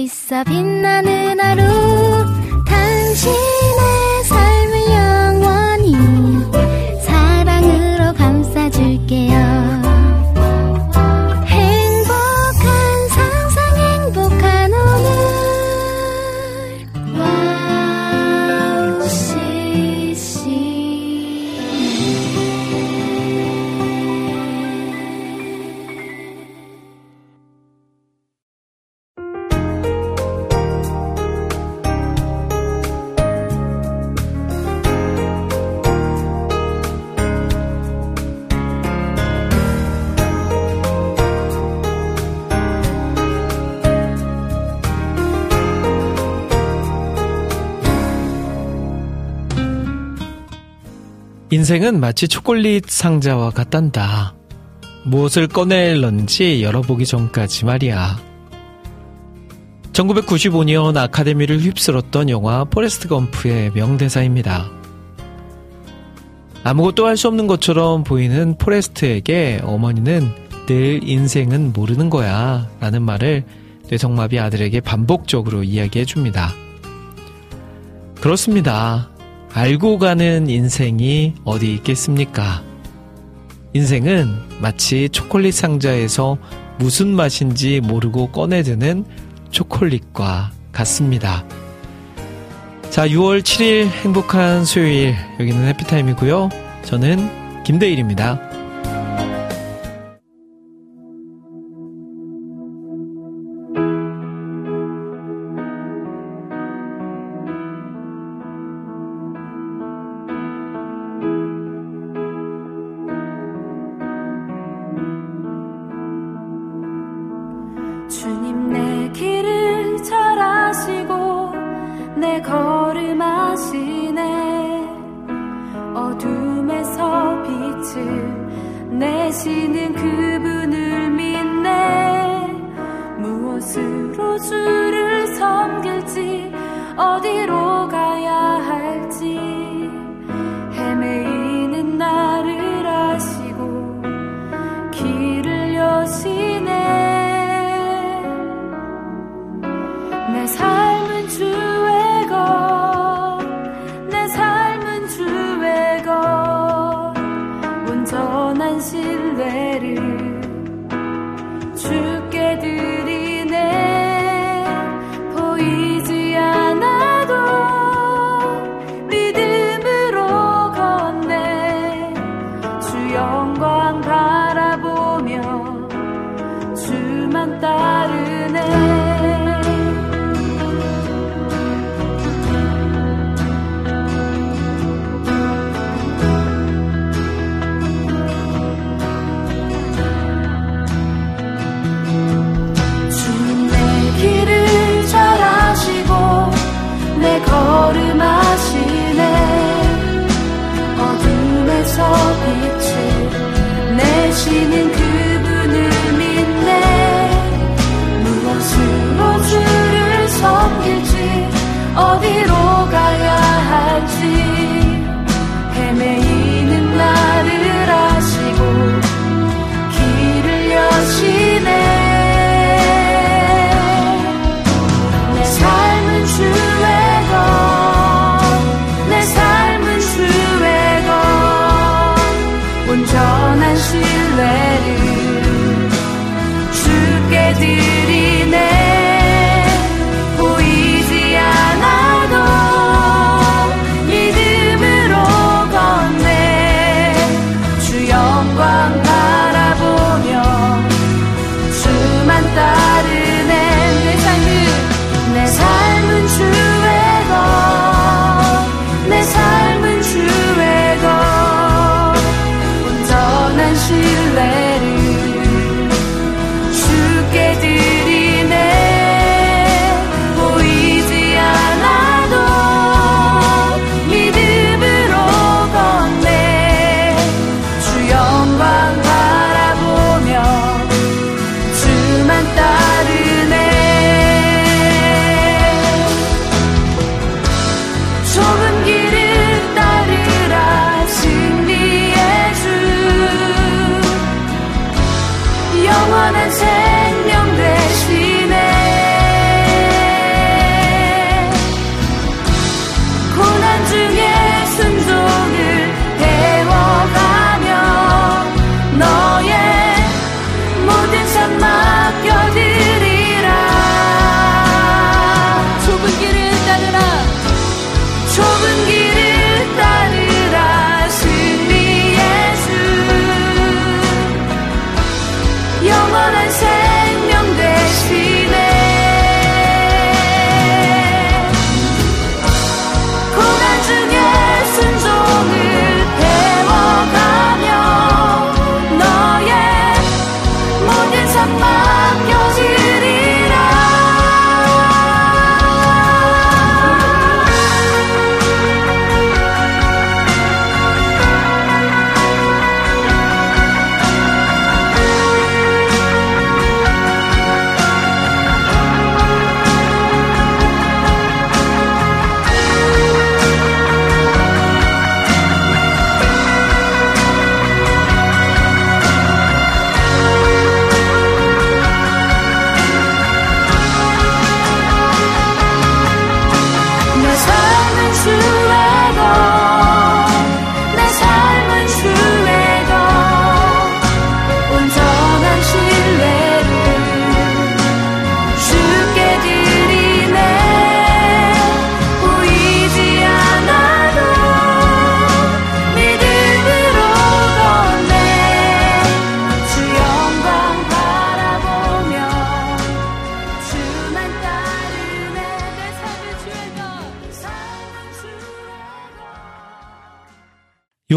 있어 빛나는 하루 인생은 마치 초콜릿 상자와 같단다. 무엇을 꺼낼런지 열어보기 전까지 말이야. 1995년 아카데미를 휩쓸었던 영화 포레스트 검프의 명대사입니다. 아무것도 할 수 없는 것처럼 보이는 포레스트에게 어머니는 늘 인생은 모르는 거야 라는 말을 뇌성마비 아들에게 반복적으로 이야기해 줍니다. 그렇습니다. 알고 가는 인생이 어디 있겠습니까? 인생은 마치 초콜릿 상자에서 무슨 맛인지 모르고 꺼내드는 초콜릿과 같습니다. 자, 6월 7일 행복한 수요일. 여기는 해피타임이고요. 저는 김대일입니다. 영원한 생명 되시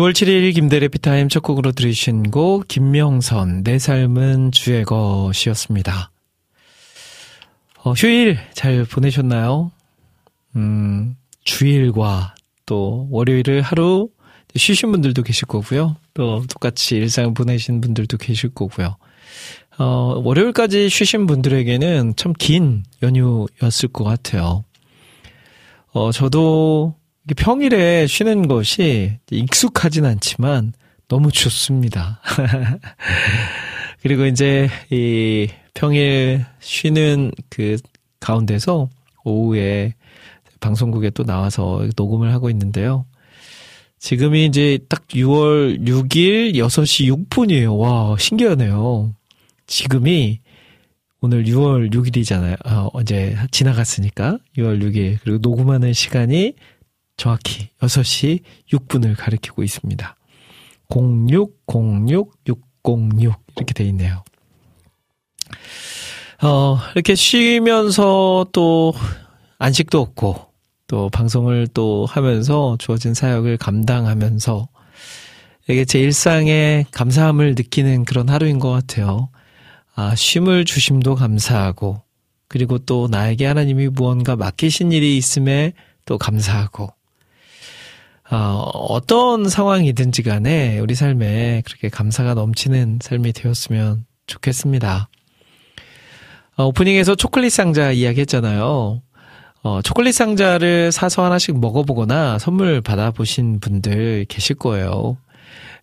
6월 7일 김대래 피타임 첫 곡으로 들으신 곡 김명선 내 삶은 주의 것이었습니다. 어, 휴일 잘 보내셨나요? 음, 주일과 또 월요일을 하루 쉬신 분들도 계실 거고요. 또 똑같이 일상 보내신 분들도 계실 거고요. 어, 월요일까지 쉬신 분들에게는 참 긴 연휴였을 것 같아요. 어, 저도 평일에 쉬는 것이 익숙하진 않지만 너무 좋습니다. 그리고 이제 이 평일 쉬는 그 가운데서 오후에 방송국에 또 나와서 녹음을 하고 있는데요. 지금이 이제 딱 6월 6일 6시 6분이에요. 와, 신기하네요. 지금이 오늘 6월 6일이잖아요. 어, 언제 지나갔으니까 6월 6일. 그리고 녹음하는 시간이 정확히 6시 6분을 가리키고 있습니다. 0606606 이렇게 돼 있네요. 어, 이렇게 쉬면서 또 안식도 없고 또 방송을 또 하면서 주어진 사역을 감당하면서 이게 제 일상에 감사함을 느끼는 그런 하루인 것 같아요. 아, 쉼을 주심도 감사하고 그리고 또 나에게 하나님이 무언가 맡기신 일이 있음에 또 감사하고 어, 어떤 상황이든지 간에 우리 삶에 그렇게 감사가 넘치는 삶이 되었으면 좋겠습니다. 어, 오프닝에서 초콜릿 상자 이야기 했잖아요. 어, 초콜릿 상자를 사서 하나씩 먹어보거나 선물 받아보신 분들 계실 거예요.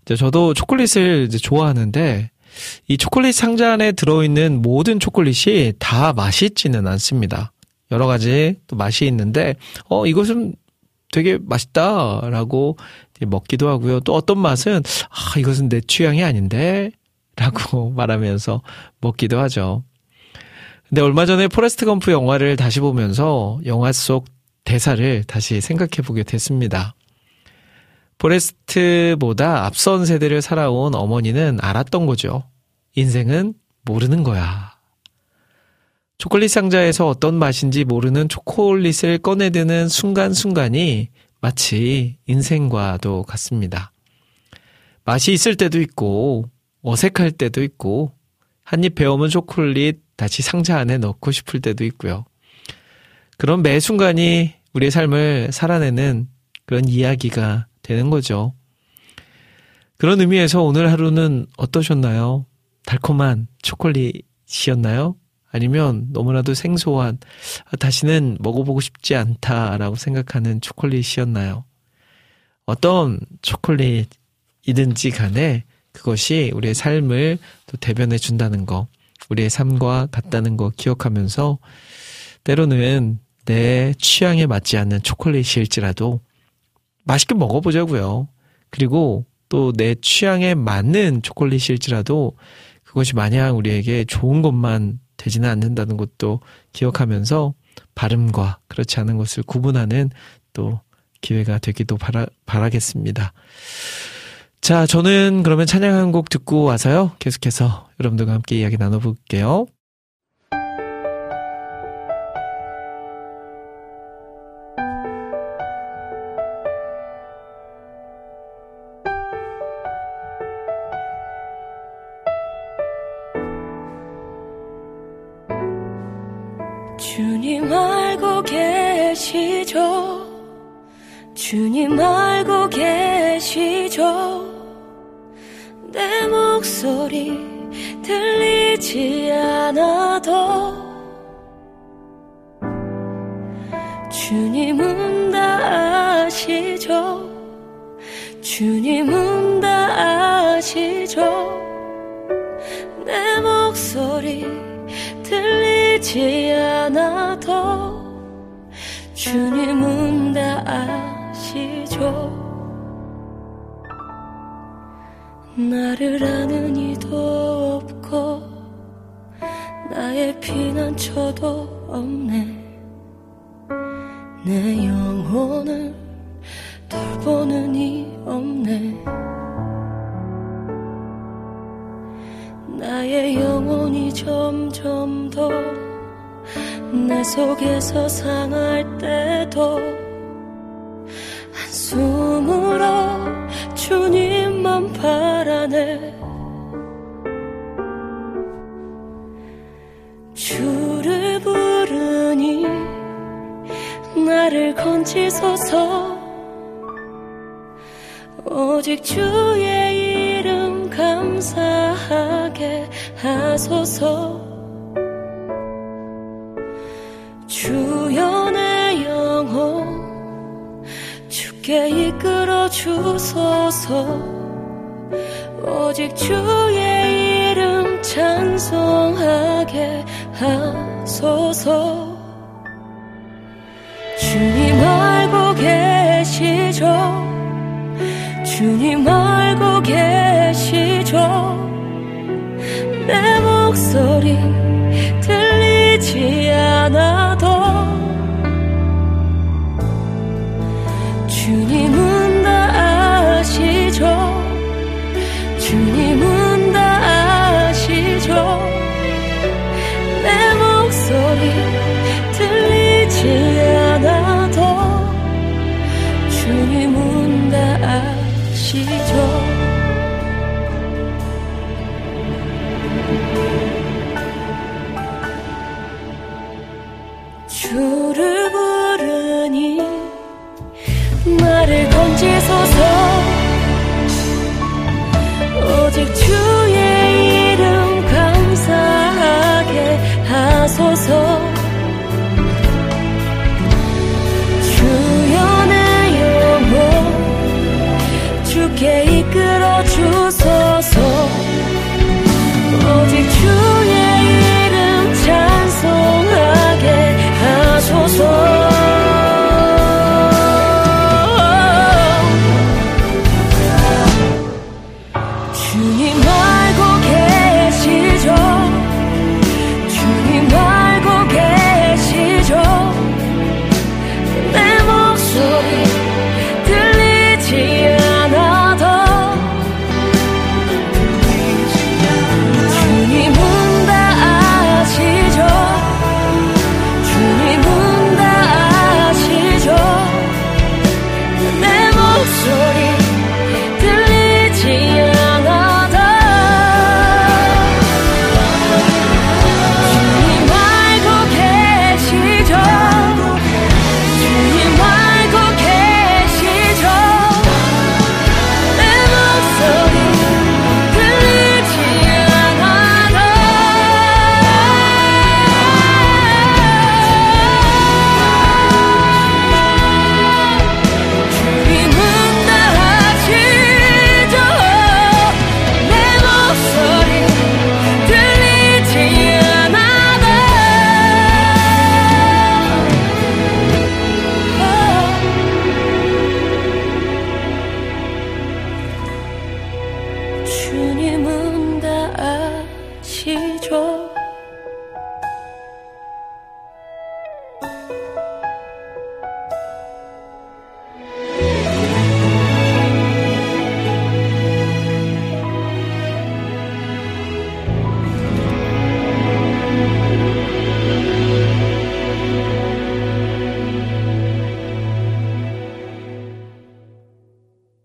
저도 초콜릿을 좋아하는데, 이 초콜릿 상자 안에 들어있는 모든 초콜릿이 다 맛있지는 않습니다. 여러 가지 또 맛이 있는데, 어, 이것은 되게 맛있다라고 먹기도 하고요. 또 어떤 맛은 아 이것은 내 취향이 아닌데 라고 말하면서 먹기도 하죠. 근데 얼마 전에 포레스트 검프 영화를 다시 보면서 영화 속 대사를 다시 생각해 보게 됐습니다. 포레스트보다 앞선 세대를 살아온 어머니는 알았던 거죠. 인생은 모르는 거야. 초콜릿 상자에서 어떤 맛인지 모르는 초콜릿을 꺼내드는 순간순간이 마치 인생과도 같습니다. 맛이 있을 때도 있고, 어색할 때도 있고, 한입 베어문 초콜릿 다시 상자 안에 넣고 싶을 때도 있고요. 그런 매 순간이 우리의 삶을 살아내는 그런 이야기가 되는 거죠. 그런 의미에서 오늘 하루는 어떠셨나요? 달콤한 초콜릿이었나요? 아니면 너무나도 생소한 아, 다시는 먹어보고 싶지 않다라고 생각하는 초콜릿이었나요? 어떤 초콜릿이든지 간에 그것이 우리의 삶을 또 대변해 준다는 거, 우리의 삶과 같다는 거 기억하면서 때로는 내 취향에 맞지 않는 초콜릿일지라도 맛있게 먹어보자고요. 그리고 또 내 취향에 맞는 초콜릿일지라도 그것이 마냥 우리에게 좋은 것만 되지는 않는다는 것도 기억하면서 발음과 그렇지 않은 것을 구분하는 또 기회가 되기도 바라, 바라겠습니다. 자, 저는 그러면 찬양 한 곡 듣고 와서요. 계속해서 여러분들과 함께 이야기 나눠볼게요. 계시죠? 주님 알고 계시죠? 내 목소리 들리지 않아도 주님은 다 아시죠? 주님은 다 아시죠? 내 목소리 들리지 않아도 주님은 다 아시죠? 나를 아는 이도 없고 나의 피난처도 없네. 내 영혼을 돌보는 이 없네. 나의 영혼이 점점 더 내 속에서 상할 때도 한숨으로 주님만 바라네. 주를 부르니 나를 건지소서. 오직 주의 이름 감사하게 하소서 주여 내 영혼 주께 이끌어 주소서. 오직 주의 이름 찬송하게 하소서. 주님 알고 계시죠? 주님 알고 계시죠? 내 목소리 들리지 않아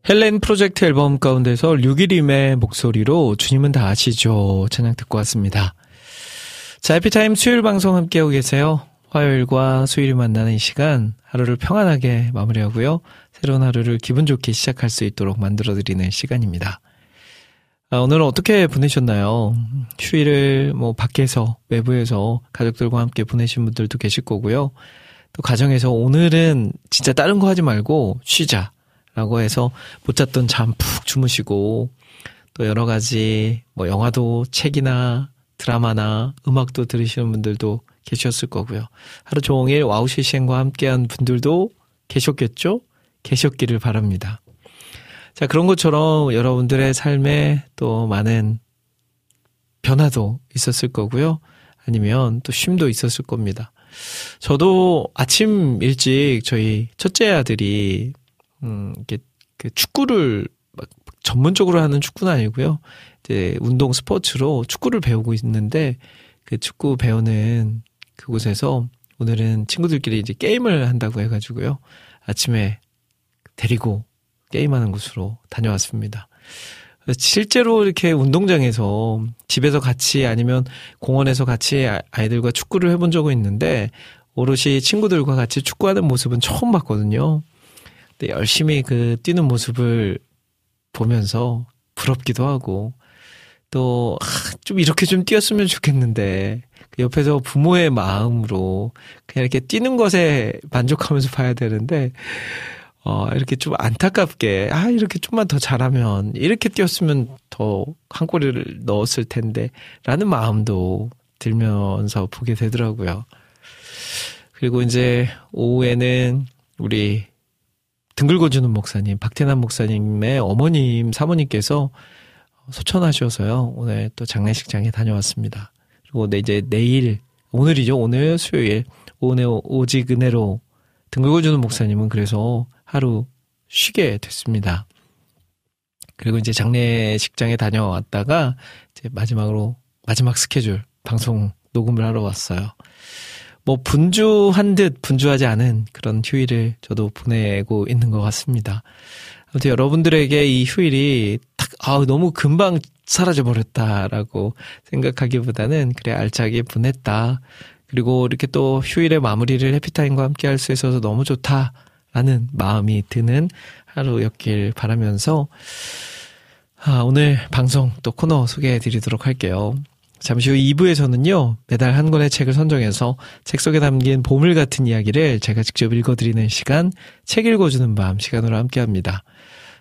헬렌 프로젝트 앨범 가운데서 류기림의 목소리로 주님은 다 아시죠 찬양 듣고 왔습니다. 자 해피타임 수요일 방송 함께하고 계세요. 화요일과 수요일이 만나는 이 시간 하루를 평안하게 마무리하고요. 새로운 하루를 기분 좋게 시작할 수 있도록 만들어드리는 시간입니다. 아, 오늘은 어떻게 보내셨나요? 휴일을 뭐 밖에서 외부에서 가족들과 함께 보내신 분들도 계실 거고요. 또 가정에서 오늘은 진짜 다른 거 하지 말고 쉬자. 라고 해서 못 잤던 잠 푹 주무시고 또 여러 가지 뭐 영화도 책이나 드라마나 음악도 들으시는 분들도 계셨을 거고요. 하루 종일 와우 CCM과 함께한 분들도 계셨겠죠? 계셨기를 바랍니다. 자, 그런 것처럼 여러분들의 삶에 또 많은 변화도 있었을 거고요. 아니면 또 쉼도 있었을 겁니다. 저도 아침 일찍 저희 첫째 아들이 음, 이게 그 축구를 막 전문적으로 하는 축구는 아니고요. 이제 운동 스포츠로 축구를 배우고 있는데 그 축구 배우는 그곳에서 오늘은 친구들끼리 이제 게임을 한다고 해가지고요. 아침에 데리고 게임하는 곳으로 다녀왔습니다. 실제로 이렇게 운동장에서 집에서 같이 아니면 공원에서 같이 아, 아이들과 축구를 해본 적은 있는데 오롯이 친구들과 같이 축구하는 모습은 처음 봤거든요. 근데 열심히 그 뛰는 모습을 보면서 부럽기도 하고 또좀 아, 이렇게 좀 뛰었으면 좋겠는데 그 옆에서 부모의 마음으로 그냥 이렇게 뛰는 것에 만족하면서 봐야 되는데 어, 이렇게 좀 안타깝게, 아, 이렇게 좀만 더 잘하면, 이렇게 뛰었으면 더 한 골을 넣었을 텐데, 라는 마음도 들면서 보게 되더라고요. 그리고 이제 오후에는 우리 등글거주는 목사님, 박태남 목사님의 어머님, 사모님께서 소천하셔서요, 오늘 또 장례식장에 다녀왔습니다. 그리고 이제 내일, 오늘이죠, 오늘 수요일, 오늘 오직 은혜로 등글거주는 목사님은 그래서 하루 쉬게 됐습니다. 그리고 이제 장례식장에 다녀왔다가 이제 마지막으로 마지막 스케줄 방송 녹음을 하러 왔어요. 뭐 분주한 듯 분주하지 않은 그런 휴일을 저도 보내고 있는 것 같습니다. 아무튼 여러분들에게 이 휴일이 딱, 아 너무 금방 사라져 버렸다라고 생각하기보다는 그래 알차게 보냈다. 그리고 이렇게 또 휴일의 마무리를 해피타임과 함께 할 수 있어서 너무 좋다. 라는 마음이 드는 하루였길 바라면서 아, 오늘 방송 또 코너 소개해 드리도록 할게요. 잠시 후 2부에서는요, 매달 한 권의 책을 선정해서 책 속에 담긴 보물 같은 이야기를 제가 직접 읽어드리는 시간, 책 읽어주는 밤 시간으로 함께 합니다.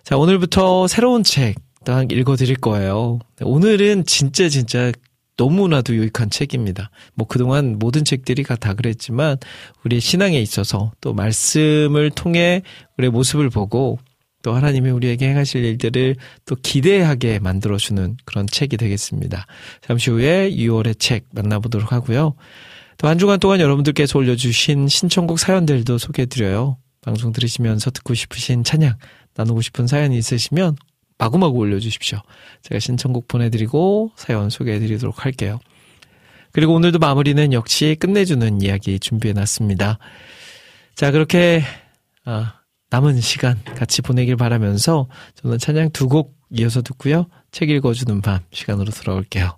자, 오늘부터 새로운 책 딱 읽어드릴 거예요. 오늘은 진짜 진짜 너무나도 유익한 책입니다. 뭐 그동안 모든 책들이 다 그랬지만 우리 신앙에 있어서 또 말씀을 통해 우리의 모습을 보고 또 하나님이 우리에게 행하실 일들을 또 기대하게 만들어주는 그런 책이 되겠습니다. 잠시 후에 6월의 책 만나보도록 하고요. 또 한 주간 동안 여러분들께서 올려주신 신청곡 사연들도 소개해드려요. 방송 들으시면서 듣고 싶으신 찬양, 나누고 싶은 사연이 있으시면 마구마구 올려주십시오. 제가 신청곡 보내드리고 사연 소개해드리도록 할게요. 그리고 오늘도 마무리는 역시 끝내주는 이야기 준비해놨습니다. 자, 그렇게, 아, 남은 시간 같이 보내길 바라면서 저는 찬양 두 곡 이어서 듣고요. 책 읽어주는 밤 시간으로 돌아올게요.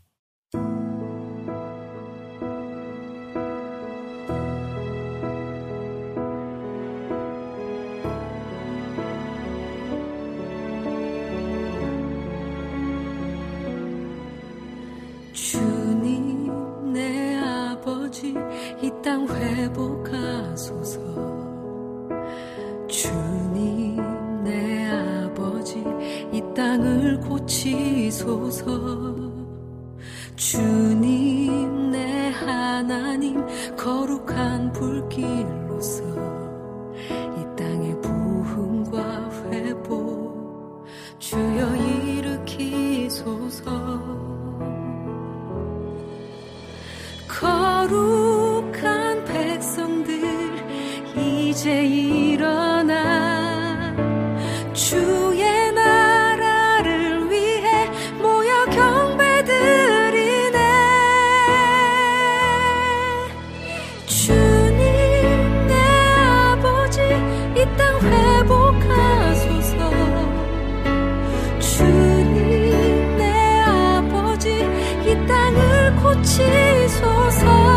고치소서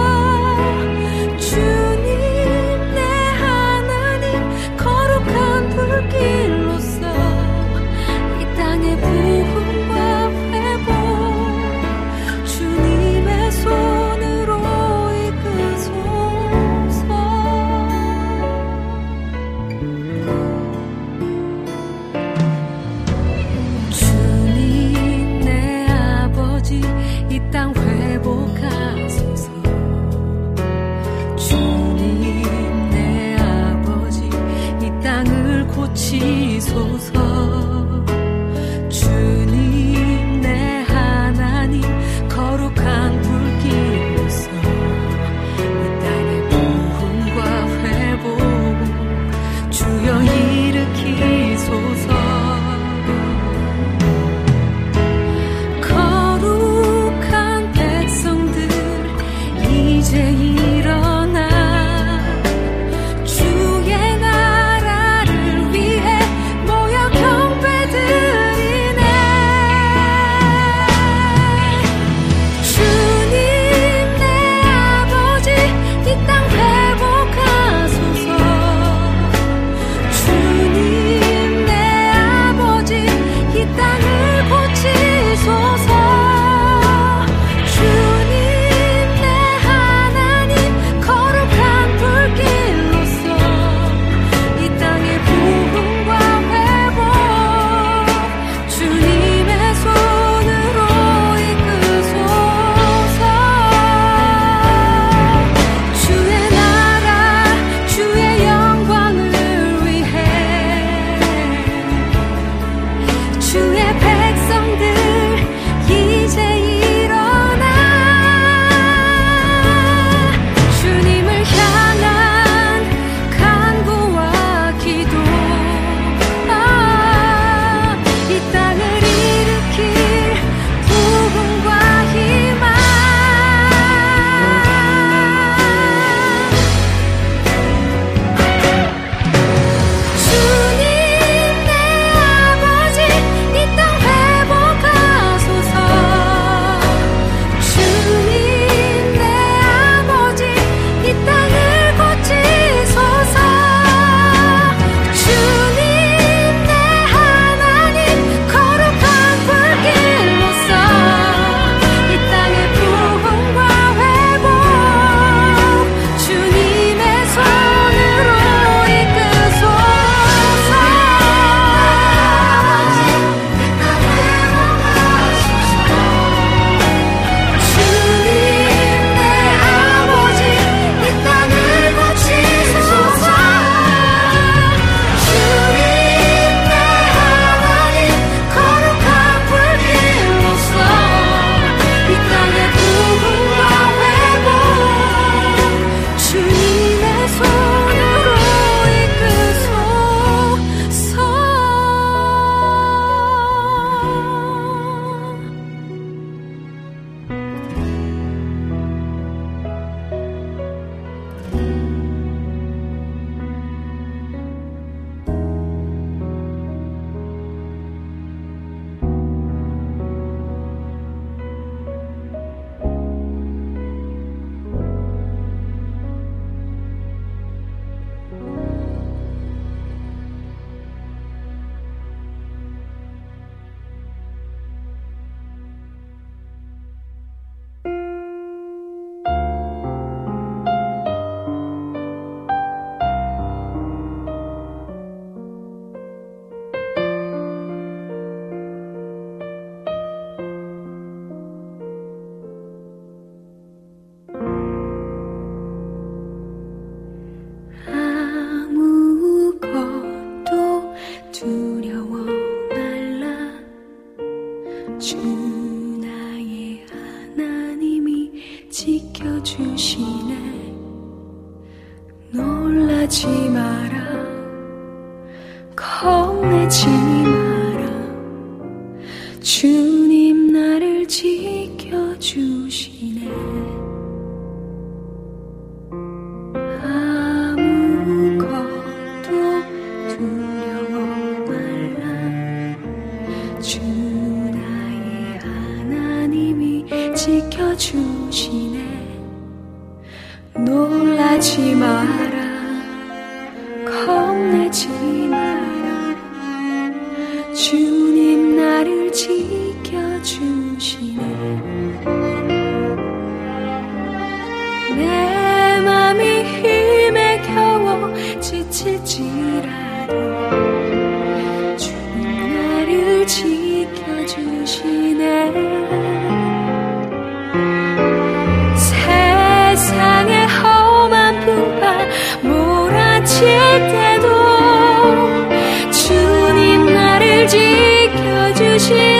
지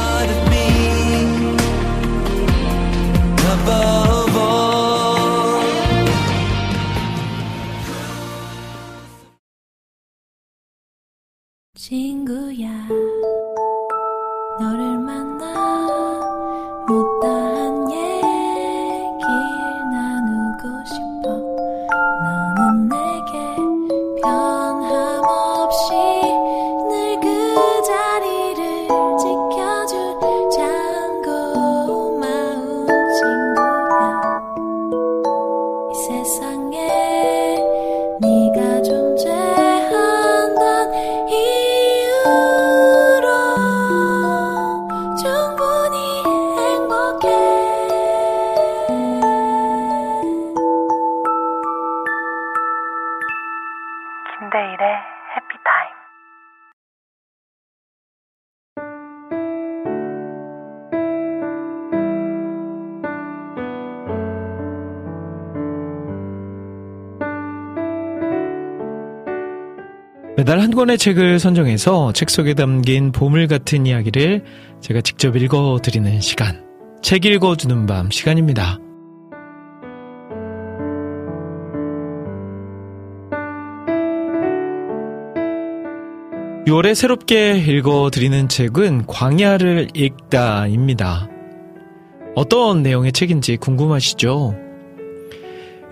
친구야 한 권의 책을 선정해서 책 속에 담긴 보물 같은 이야기를 제가 직접 읽어드리는 시간. 책 읽어주는 밤 시간입니다. 6월에 새롭게 읽어드리는 책은 광야를 읽다입니다. 어떤 내용의 책인지 궁금하시죠?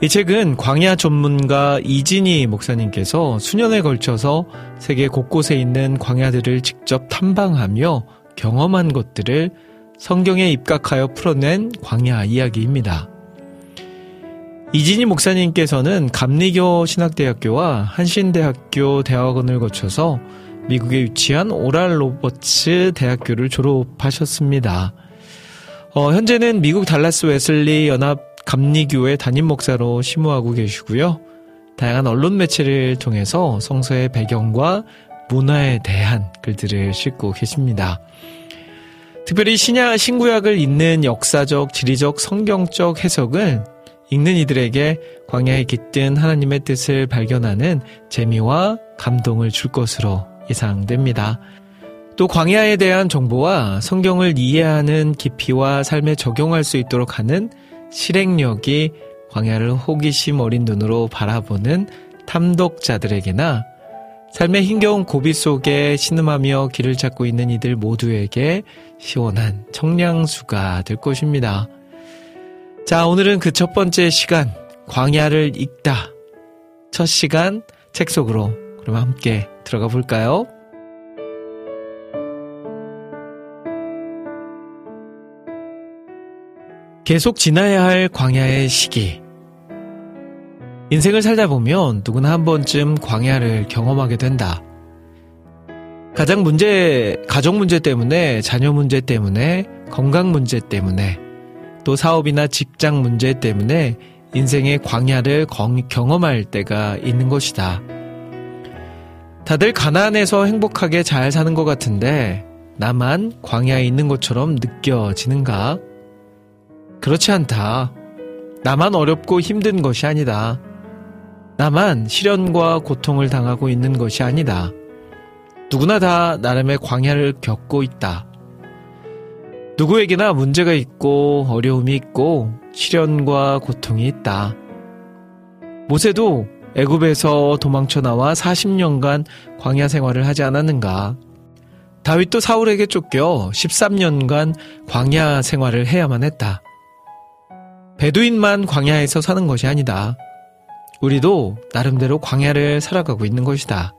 이 책은 광야 전문가 이진희 목사님께서 수년에 걸쳐서 세계 곳곳에 있는 광야들을 직접 탐방하며 경험한 것들을 성경에 입각하여 풀어낸 광야 이야기입니다. 이진희 목사님께서는 감리교 신학대학교와 한신대학교 대학원을 거쳐서 미국에 위치한 오랄 로버츠 대학교를 졸업하셨습니다. 어, 현재는 미국 달라스 웨슬리 연합 감리교회 담임 목사로 심우하고 계시고요. 다양한 언론 매체를 통해서 성서의 배경과 문화에 대한 글들을 싣고 계십니다. 특별히 신야 신구약을 읽는 역사적, 지리적, 성경적 해석은 읽는 이들에게 광야에 깃든 하나님의 뜻을 발견하는 재미와 감동을 줄 것으로 예상됩니다. 또 광야에 대한 정보와 성경을 이해하는 깊이와 삶에 적용할 수 있도록 하는 실행력이 광야를 호기심 어린 눈으로 바라보는 탐독자들에게나 삶의 힘겨운 고비 속에 신음하며 길을 찾고 있는 이들 모두에게 시원한 청량수가 될 것입니다. 자, 오늘은 그 첫 번째 시간, 광야를 읽다. 첫 시간, 책 속으로 그럼 함께 들어가 볼까요? 계속 지나야 할 광야의 시기. 인생을 살다 보면 누구나 한 번쯤 광야를 경험하게 된다. 가장 문제, 가족 문제 때문에, 자녀 문제 때문에, 건강 문제 때문에, 또 사업이나 직장 문제 때문에 인생의 광야를 경험할 때가 있는 것이다. 다들 가난해서 행복하게 잘 사는 것 같은데, 나만 광야에 있는 것처럼 느껴지는가? 그렇지 않다. 나만 어렵고 힘든 것이 아니다. 나만 시련과 고통을 당하고 있는 것이 아니다. 누구나 다 나름의 광야를 겪고 있다. 누구에게나 문제가 있고 어려움이 있고 시련과 고통이 있다. 모세도 애굽에서 도망쳐 나와 40년간 광야 생활을 하지 않았는가? 다윗도 사울에게 쫓겨 13년간 광야 생활을 해야만 했다. 베두인만 광야에서 사는 것이 아니다. 우리도 나름대로 광야를 살아가고 있는 것이다.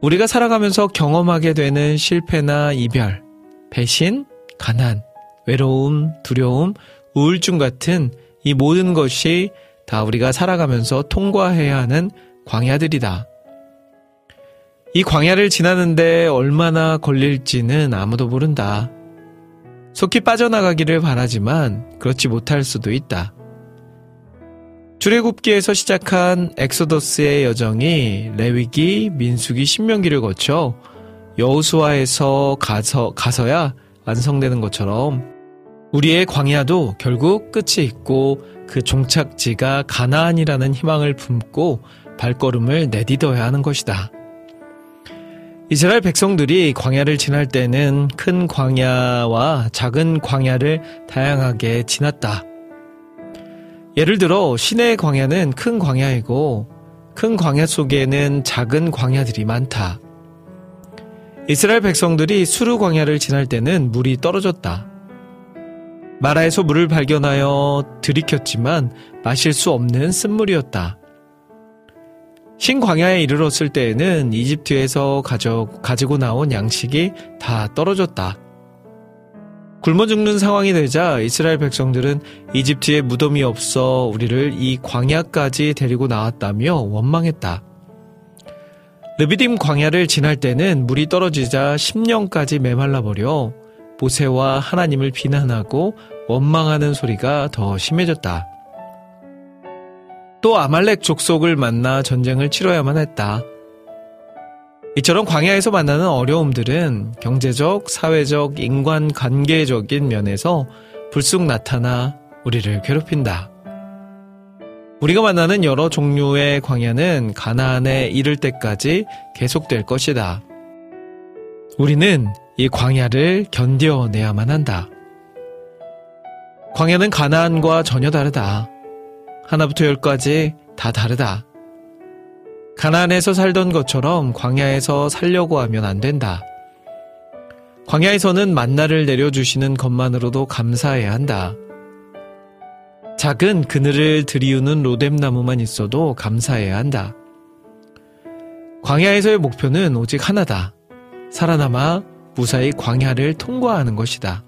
우리가 살아가면서 경험하게 되는 실패나 이별, 배신, 가난, 외로움, 두려움, 우울증 같은 이 모든 것이 다 우리가 살아가면서 통과해야 하는 광야들이다. 이 광야를 지나는데 얼마나 걸릴지는 아무도 모른다. 속히 빠져나가기를 바라지만 그렇지 못할 수도 있다. 출애굽기에서 시작한 엑소더스의 여정이 레위기, 민수기, 신명기를 거쳐 여우수아에서 가서 가서야 완성되는 것처럼 우리의 광야도 결국 끝이 있고 그 종착지가 가나안이라는 희망을 품고 발걸음을 내디뎌야 하는 것이다. 이스라엘 백성들이 광야를 지날 때는 큰 광야와 작은 광야를 다양하게 지났다. 예를 들어 시내의 광야는 큰 광야이고 큰 광야 속에는 작은 광야들이 많다. 이스라엘 백성들이 수르 광야를 지날 때는 물이 떨어졌다. 마라에서 물을 발견하여 들이켰지만 마실 수 없는 쓴물이었다. 신광야에 이르렀을 때에는 이집트에서 가져, 가지고 나온 양식이 다 떨어졌다. 굶어 죽는 상황이 되자 이스라엘 백성들은 이집트에 무덤이 없어 우리를 이 광야까지 데리고 나왔다며 원망했다. 르비딤 광야를 지날 때는 물이 떨어지자 10년까지 메말라 버려 모세와 하나님을 비난하고 원망하는 소리가 더 심해졌다. 또 아말렉 족속을 만나 전쟁을 치러야만 했다. 이처럼 광야에서 만나는 어려움들은 경제적, 사회적, 인간 관계적인 면에서 불쑥 나타나 우리를 괴롭힌다. 우리가 만나는 여러 종류의 광야는 가나안에 이를 때까지 계속될 것이다. 우리는 이 광야를 견뎌내야만 한다. 광야는 가나안과 전혀 다르다. 하나부터 열까지 다 다르다. 가나안에서 살던 것처럼 광야에서 살려고 하면 안 된다. 광야에서는 만나를 내려주시는 것만으로도 감사해야 한다. 작은 그늘을 들이우는 로뎀나무만 있어도 감사해야 한다. 광야에서의 목표는 오직 하나다. 살아남아 무사히 광야를 통과하는 것이다.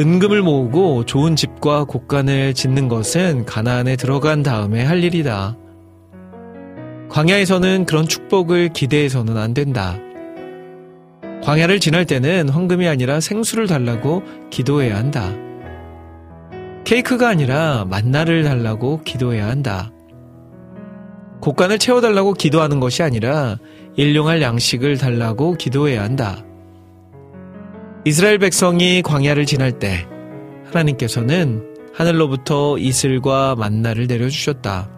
은금을 모으고 좋은 집과 곳간을 짓는 것은 가나안에 들어간 다음에 할 일이다. 광야에서는 그런 축복을 기대해서는 안 된다. 광야를 지날 때는 황금이 아니라 생수를 달라고 기도해야 한다. 케이크가 아니라 만나를 달라고 기도해야 한다. 곡간을 채워달라고 기도하는 것이 아니라 일용할 양식을 달라고 기도해야 한다. 이스라엘 백성이 광야를 지날 때 하나님께서는 하늘로부터 이슬과 만나를 내려주셨다.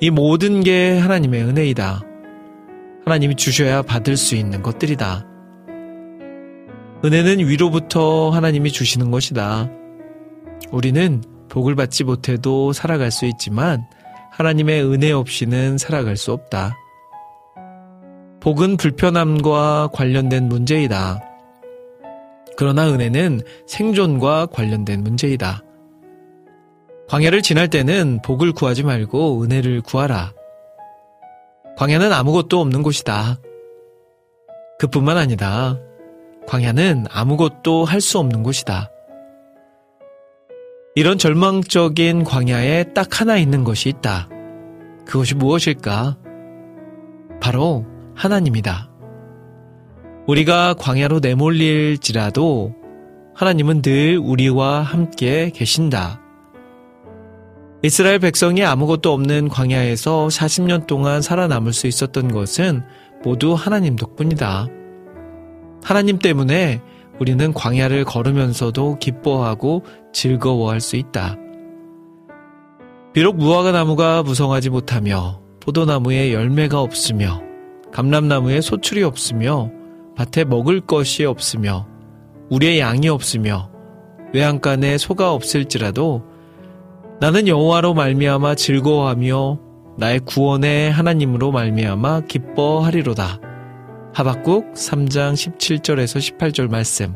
이 모든 게 하나님의 은혜이다. 하나님이 주셔야 받을 수 있는 것들이다. 은혜는 위로부터 하나님이 주시는 것이다. 우리는 복을 받지 못해도 살아갈 수 있지만 하나님의 은혜 없이는 살아갈 수 없다. 복은 불편함과 관련된 문제이다. 그러나 은혜는 생존과 관련된 문제이다. 광야를 지날 때는 복을 구하지 말고 은혜를 구하라. 광야는 아무것도 없는 곳이다. 그뿐만 아니다. 광야는 아무것도 할 수 없는 곳이다. 이런 절망적인 광야에 딱 하나 있는 것이 있다. 그것이 무엇일까? 바로 하나님이다. 우리가 광야로 내몰릴지라도 하나님은 늘 우리와 함께 계신다. 이스라엘 백성이 아무것도 없는 광야에서 40년 동안 살아남을 수 있었던 것은 모두 하나님 덕분이다. 하나님 때문에 우리는 광야를 걸으면서도 기뻐하고 즐거워할 수 있다. 비록 무화과 나무가 무성하지 못하며 포도나무에 열매가 없으며 감람나무에 소출이 없으며 밭에 먹을 것이 없으며 우리의 양이 없으며 외양간에 소가 없을지라도 나는 여호와로 말미암아 즐거워하며 나의 구원의 하나님으로 말미암아 기뻐하리로다. 하박국 3장 17절에서 18절 말씀.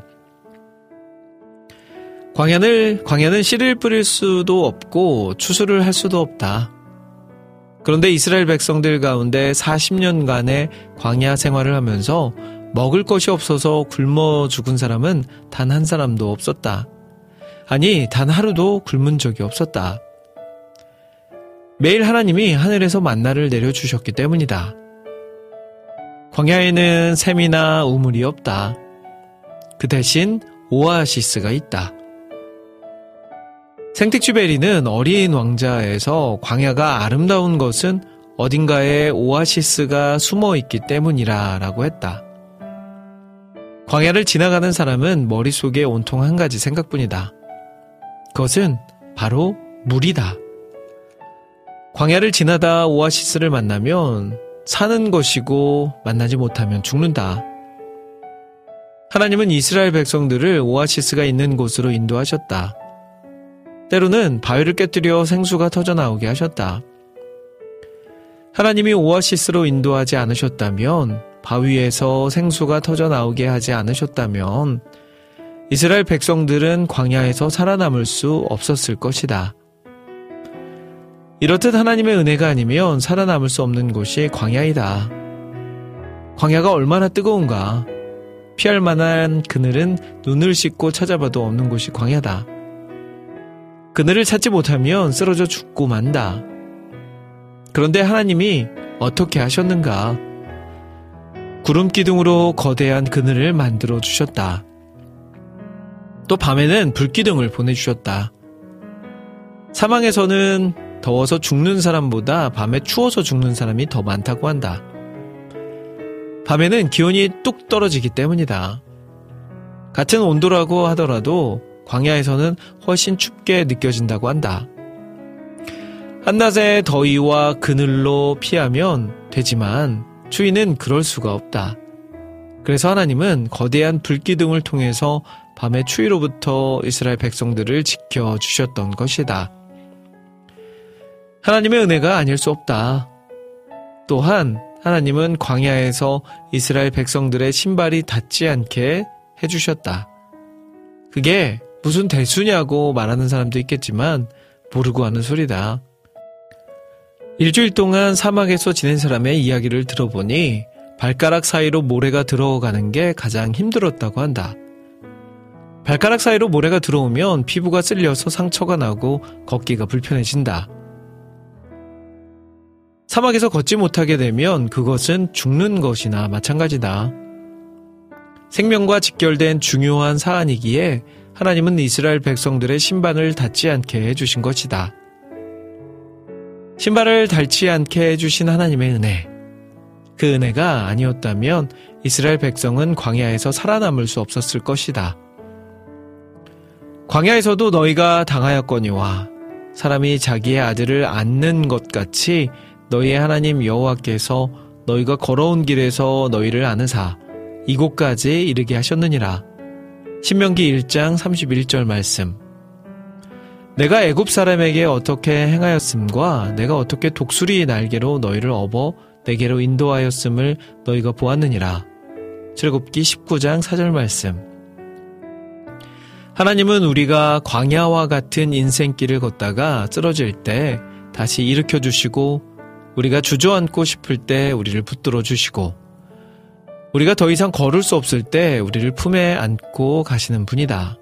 광야를 광야는 씨를 뿌릴 수도 없고 추수를 할 수도 없다. 그런데 이스라엘 백성들 가운데 40년간의 광야 생활을 하면서 먹을 것이 없어서 굶어 죽은 사람은 단 한 사람도 없었다. 아니, 단 하루도 굶은 적이 없었다. 매일 하나님이 하늘에서 만나를 내려주셨기 때문이다. 광야에는 샘이나 우물이 없다. 그 대신 오아시스가 있다. 생텍쥐베리는 어린 왕자에서 광야가 아름다운 것은 어딘가에 오아시스가 숨어 있기 때문이라 라고 했다. 광야를 지나가는 사람은 머릿속에 온통 한 가지 생각뿐이다. 그것은 바로 물이다. 광야를 지나다 오아시스를 만나면 사는 것이고 만나지 못하면 죽는다. 하나님은 이스라엘 백성들을 오아시스가 있는 곳으로 인도하셨다. 때로는 바위를 깨뜨려 생수가 터져 나오게 하셨다. 하나님이 오아시스로 인도하지 않으셨다면, 바위에서 생수가 터져 나오게 하지 않으셨다면, 이스라엘 백성들은 광야에서 살아남을 수 없었을 것이다. 이렇듯 하나님의 은혜가 아니면 살아남을 수 없는 곳이 광야이다. 광야가 얼마나 뜨거운가. 피할 만한 그늘은 눈을 씻고 찾아봐도 없는 곳이 광야다. 그늘을 찾지 못하면 쓰러져 죽고 만다. 그런데 하나님이 어떻게 하셨는가? 구름 기둥으로 거대한 그늘을 만들어 주셨다. 또 밤에는 불기둥을 보내주셨다. 사망에서는 더워서 죽는 사람보다 밤에 추워서 죽는 사람이 더 많다고 한다. 밤에는 기온이 뚝 떨어지기 때문이다. 같은 온도라고 하더라도 광야에서는 훨씬 춥게 느껴진다고 한다. 한낮의 더위와 그늘로 피하면 되지만 추위는 그럴 수가 없다. 그래서 하나님은 거대한 불기둥을 통해서 밤의 추위로부터 이스라엘 백성들을 지켜주셨던 것이다. 하나님의 은혜가 아닐 수 없다. 또한 하나님은 광야에서 이스라엘 백성들의 신발이 닿지 않게 해주셨다. 그게 무슨 대수냐고 말하는 사람도 있겠지만 모르고 하는 소리다. 일주일 동안 사막에서 지낸 사람의 이야기를 들어보니 발가락 사이로 모래가 들어가는 게 가장 힘들었다고 한다. 발가락 사이로 모래가 들어오면 피부가 쓸려서 상처가 나고 걷기가 불편해진다. 사막에서 걷지 못하게 되면 그것은 죽는 것이나 마찬가지다. 생명과 직결된 중요한 사안이기에 하나님은 이스라엘 백성들의 신발을 닿지 않게 해주신 것이다. 신발을 닳지 않게 해주신 하나님의 은혜. 그 은혜가 아니었다면 이스라엘 백성은 광야에서 살아남을 수 없었을 것이다. 광야에서도 너희가 당하였거니와 사람이 자기의 아들을 안는 것 같이 너희의 하나님 여호와께서 너희가 걸어온 길에서 너희를 아는사 이곳까지 이르게 하셨느니라. 신명기 1장 31절 말씀. 내가 애굽 사람에게 어떻게 행하였음과 내가 어떻게 독수리 날개로 너희를 업어 내게로 인도하였음을 너희가 보았느니라. 출굽기 19장 4절 말씀. 하나님은 우리가 광야와 같은 인생길을 걷다가 쓰러질 때 다시 일으켜 주시고 우리가 주저앉고 싶을 때 우리를 붙들어 주시고 우리가 더 이상 걸을 수 없을 때 우리를 품에 안고 가시는 분이다.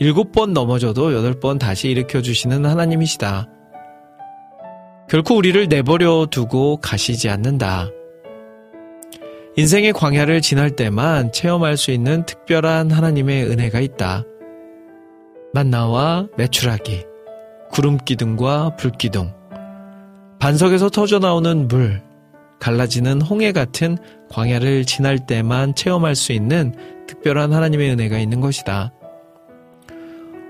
일곱 번 넘어져도 여덟 번 다시 일으켜 주시는 하나님이시다. 결코 우리를 내버려 두고 가시지 않는다. 인생의 광야를 지날 때만 체험할 수 있는 특별한 하나님의 은혜가 있다. 만나와 매출하기, 구름기둥과 불기둥, 반석에서 터져 나오는 물, 갈라지는 홍해 같은 광야를 지날 때만 체험할 수 있는 특별한 하나님의 은혜가 있는 것이다.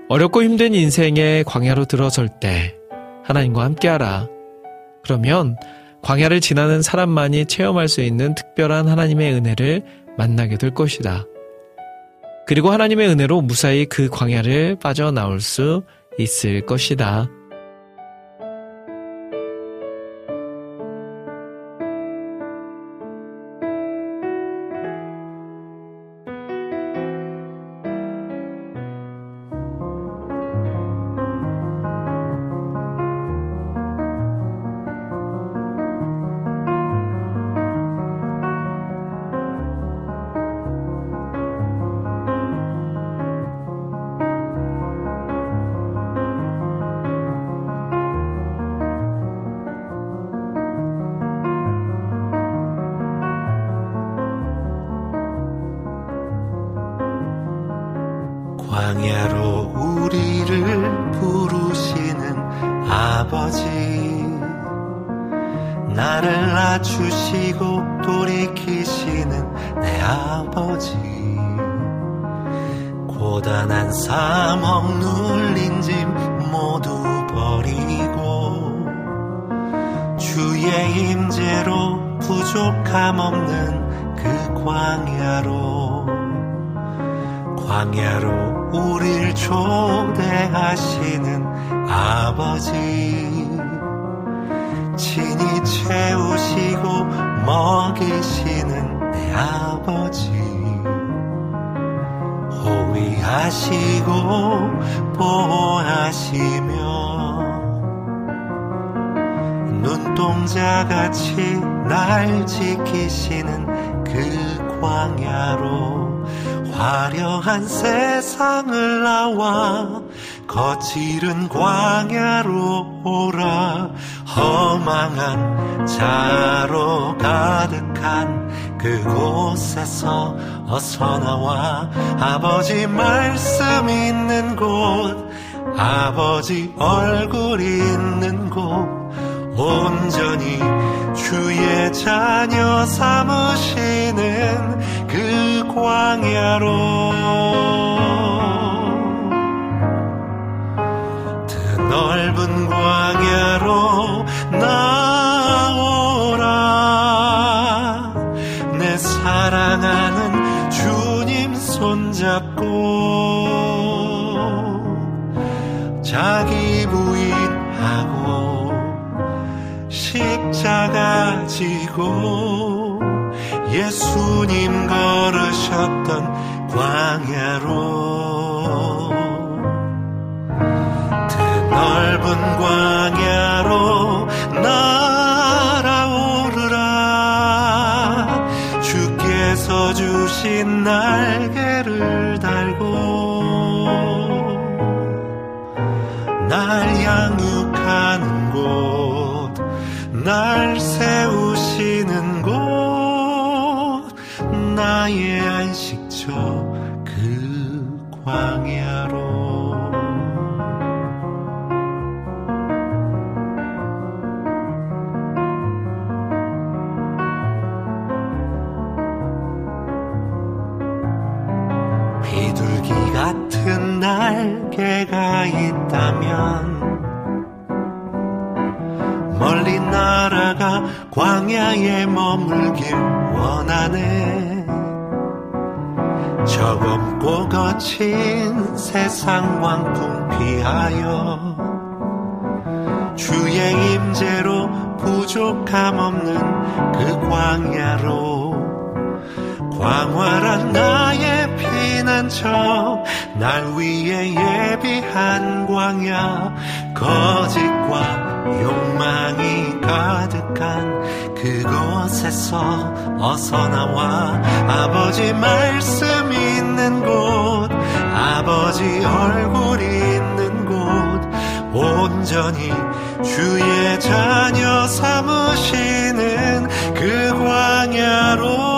어렵고 힘든 인생의 광야로 들어설 때 하나님과 함께하라. 그러면 광야를 지나는 사람만이 체험할 수 있는 특별한 하나님의 은혜를 만나게 될 것이다. 그리고 하나님의 은혜로 무사히 그 광야를 빠져나올 수 있을 것이다. 우리를 부르시는 아버지. 나를 낮추시고 돌이키시는 내 아버지. 고단한 삶 억눌린 짐 모두 버리고 주의 임재로 부족함 없는 그 광야로 광야로 우릴 초대하시는 아버지. 친히 채우시고 먹이시는 내 아버지. 호위하시고 보호하시며 눈동자같이 날 지키시는 그 광야로 화려한 세상을 나와 거칠은 광야로 오라. 허망한 자로 가득한 그곳에서 어서 나와. 아버지 말씀 있는 곳 아버지 얼굴 있는 곳. 온전히 주의 자녀 삼으시는 그 광야로 드넓은 광야로 나오라. 내 사랑하는 주님 손잡고 자기 부인하고 십자가 지고 예수님 걸으셨던 광야로. 드넓은 광야로 날아오르라. 주께서 주신 날 광야에 머물길 원하네. 저겁고 거친 세상 왕풍 피하여 주의 임재로 부족함 없는 그 광야로 광활한 나의 피난처 날 위해 예비한 광야 거짓과 욕망이 가득한 그곳에서 어서 나와. 아버지 말씀 있는 곳 아버지 얼굴 있는 곳. 온전히 주의 자녀 삼으시는 그 광야로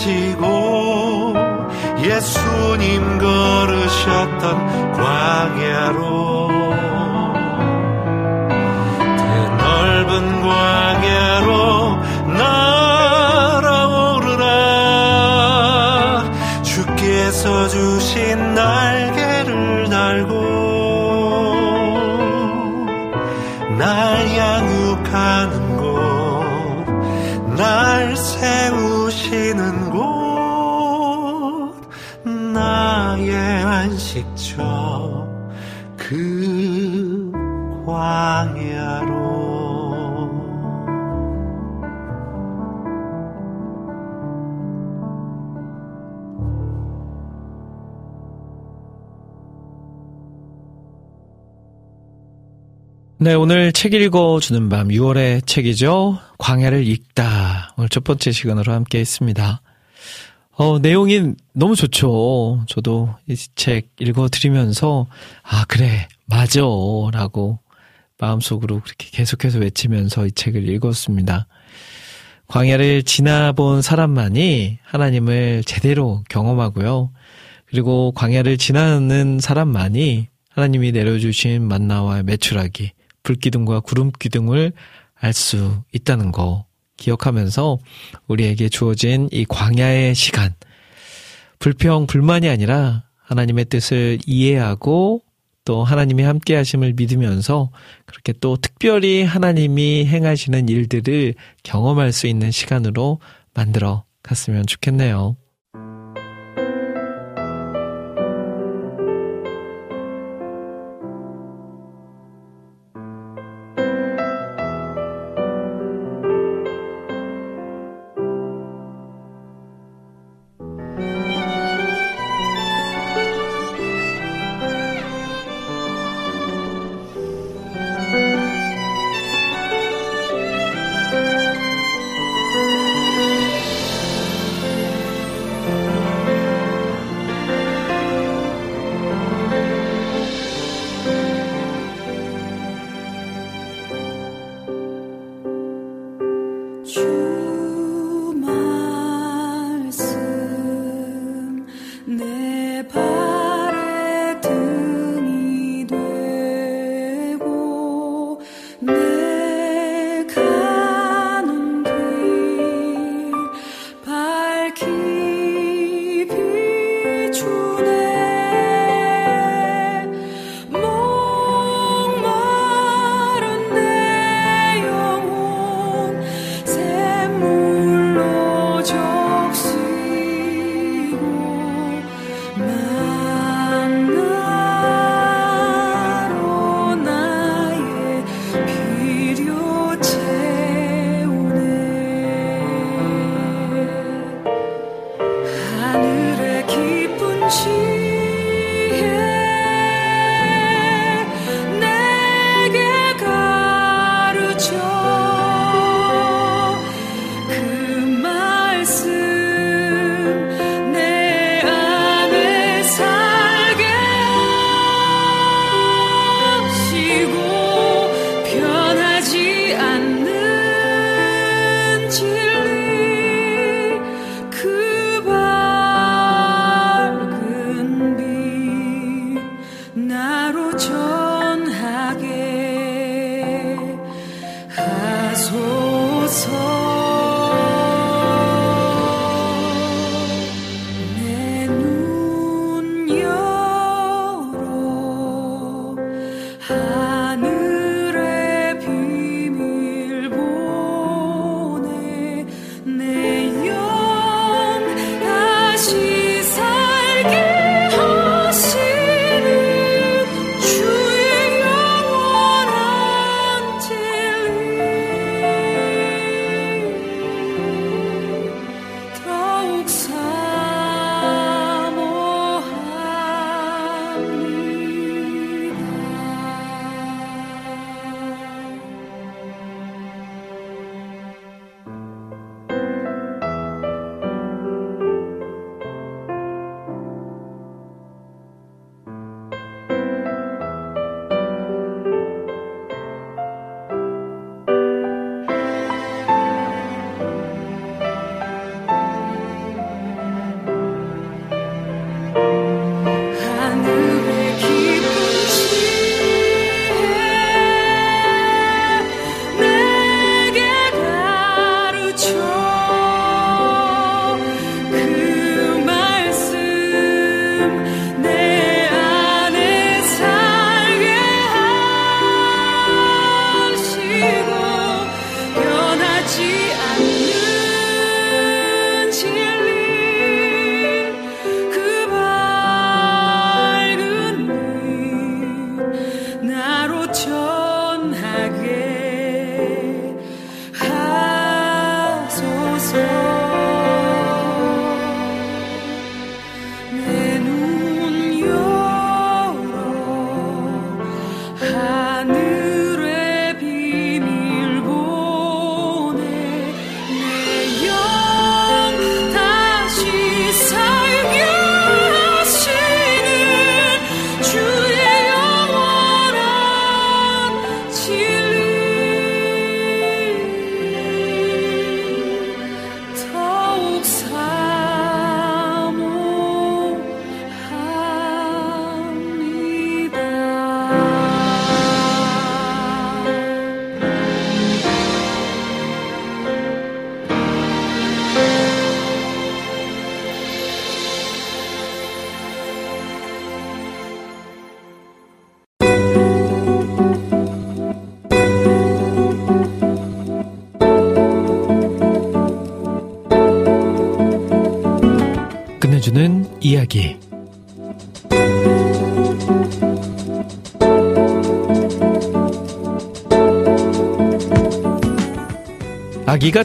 가 지고 예수님 걸으셨던 광야로 책 읽어주는 밤 6월의 책이죠. 광야를 읽다. 오늘 첫 번째 시간으로 함께 했습니다. 어, 내용이 너무 좋죠. 저도 이 책 읽어드리면서, 아, 그래, 맞아. 라고 마음속으로 그렇게 계속해서 외치면서 이 책을 읽었습니다. 광야를 지나본 사람만이 하나님을 제대로 경험하고요. 그리고 광야를 지나는 사람만이 하나님이 내려주신 만나와 매출하기, 불기둥과 구름기둥을 알 수 있다는 거 기억하면서 우리에게 주어진 이 광야의 시간, 불평, 불만이 아니라 하나님의 뜻을 이해하고 또 하나님이 함께 하심을 믿으면서 그렇게 또 특별히 하나님이 행하시는 일들을 경험할 수 있는 시간으로 만들어 갔으면 좋겠네요.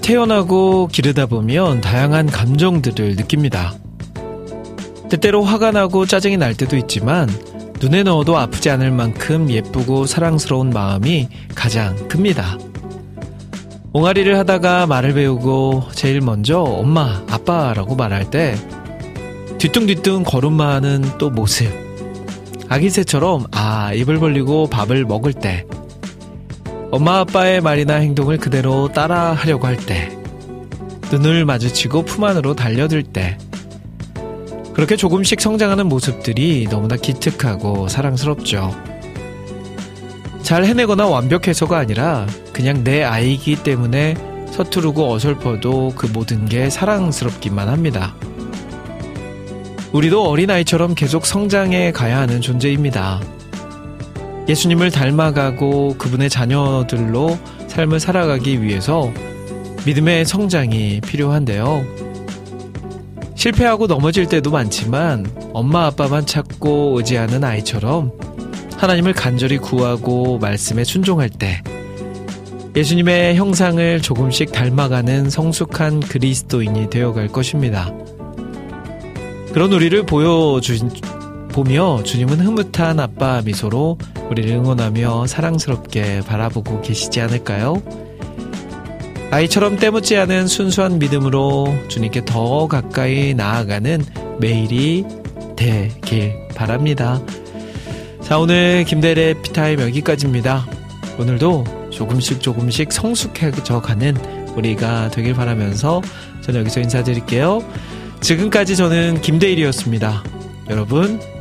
태어나고 기르다 보면 다양한 감정들을 느낍니다. 때때로 화가 나고 짜증이 날 때도 있지만 눈에 넣어도 아프지 않을 만큼 예쁘고 사랑스러운 마음이 가장 큽니다. 옹알이를 하다가 말을 배우고 제일 먼저 엄마, 아빠라고 말할 때 뒤뚱뒤뚱 걸음마하는 또 모습. 아기 새처럼 아, 입을 벌리고 밥을 먹을 때 엄마 아빠의 말이나 행동을 그대로 따라 하려고 할 때, 눈을 마주치고 품 안으로 달려들 때, 그렇게 조금씩 성장하는 모습들이 너무나 기특하고 사랑스럽죠. 잘 해내거나 완벽해서가 아니라 그냥 내 아이기 때문에 서투르고 어설퍼도 그 모든 게 사랑스럽기만 합니다. 우리도 어린아이처럼 계속 성장해 가야 하는 존재입니다. 예수님을 닮아가고 그분의 자녀들로 삶을 살아가기 위해서 믿음의 성장이 필요한데요. 실패하고 넘어질 때도 많지만 엄마 아빠만 찾고 의지하는 아이처럼 하나님을 간절히 구하고 말씀에 순종할 때 예수님의 형상을 조금씩 닮아가는 성숙한 그리스도인이 되어갈 것입니다. 그런 우리를 보여주, 보며 주님은 흐뭇한 아빠 미소로 우리를 응원하며 사랑스럽게 바라보고 계시지 않을까요? 아이처럼 때묻지 않은 순수한 믿음으로 주님께 더 가까이 나아가는 매일이 되길 바랍니다. 자, 오늘 김대래 피타임 여기까지입니다. 오늘도 조금씩 조금씩 성숙해져 가는 우리가 되길 바라면서 저는 여기서 인사드릴게요. 지금까지 저는 김대일이었습니다. 여러분,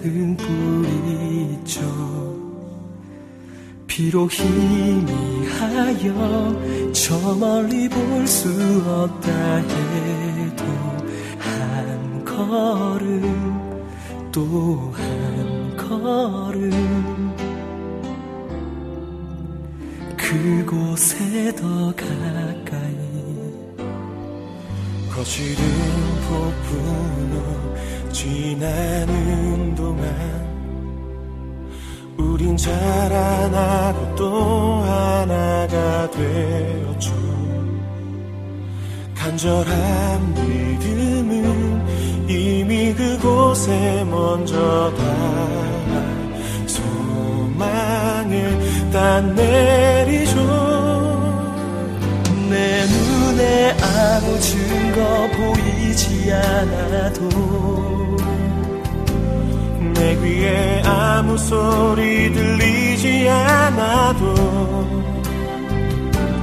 등불이 있죠. 비록 희미하여 저 멀리 볼 수 없다 해도 한 걸음 또 한 걸음. 그곳에 더 가까이 거칠은 폭풍우 지나는 동안 우린 자라나고 또 하나가 되었죠 간절한 믿음은 이미 그곳에 먼저 닿아 소망을 딴 내리죠. 내 눈에 아무 증거 보이지 않아도 내 귀에 아무 소리 들리지 않아도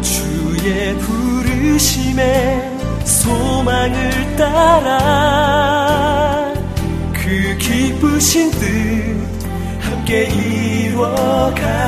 주의 부르심에 소망을 따라 그 기쁘신 뜻 함께 이뤄가리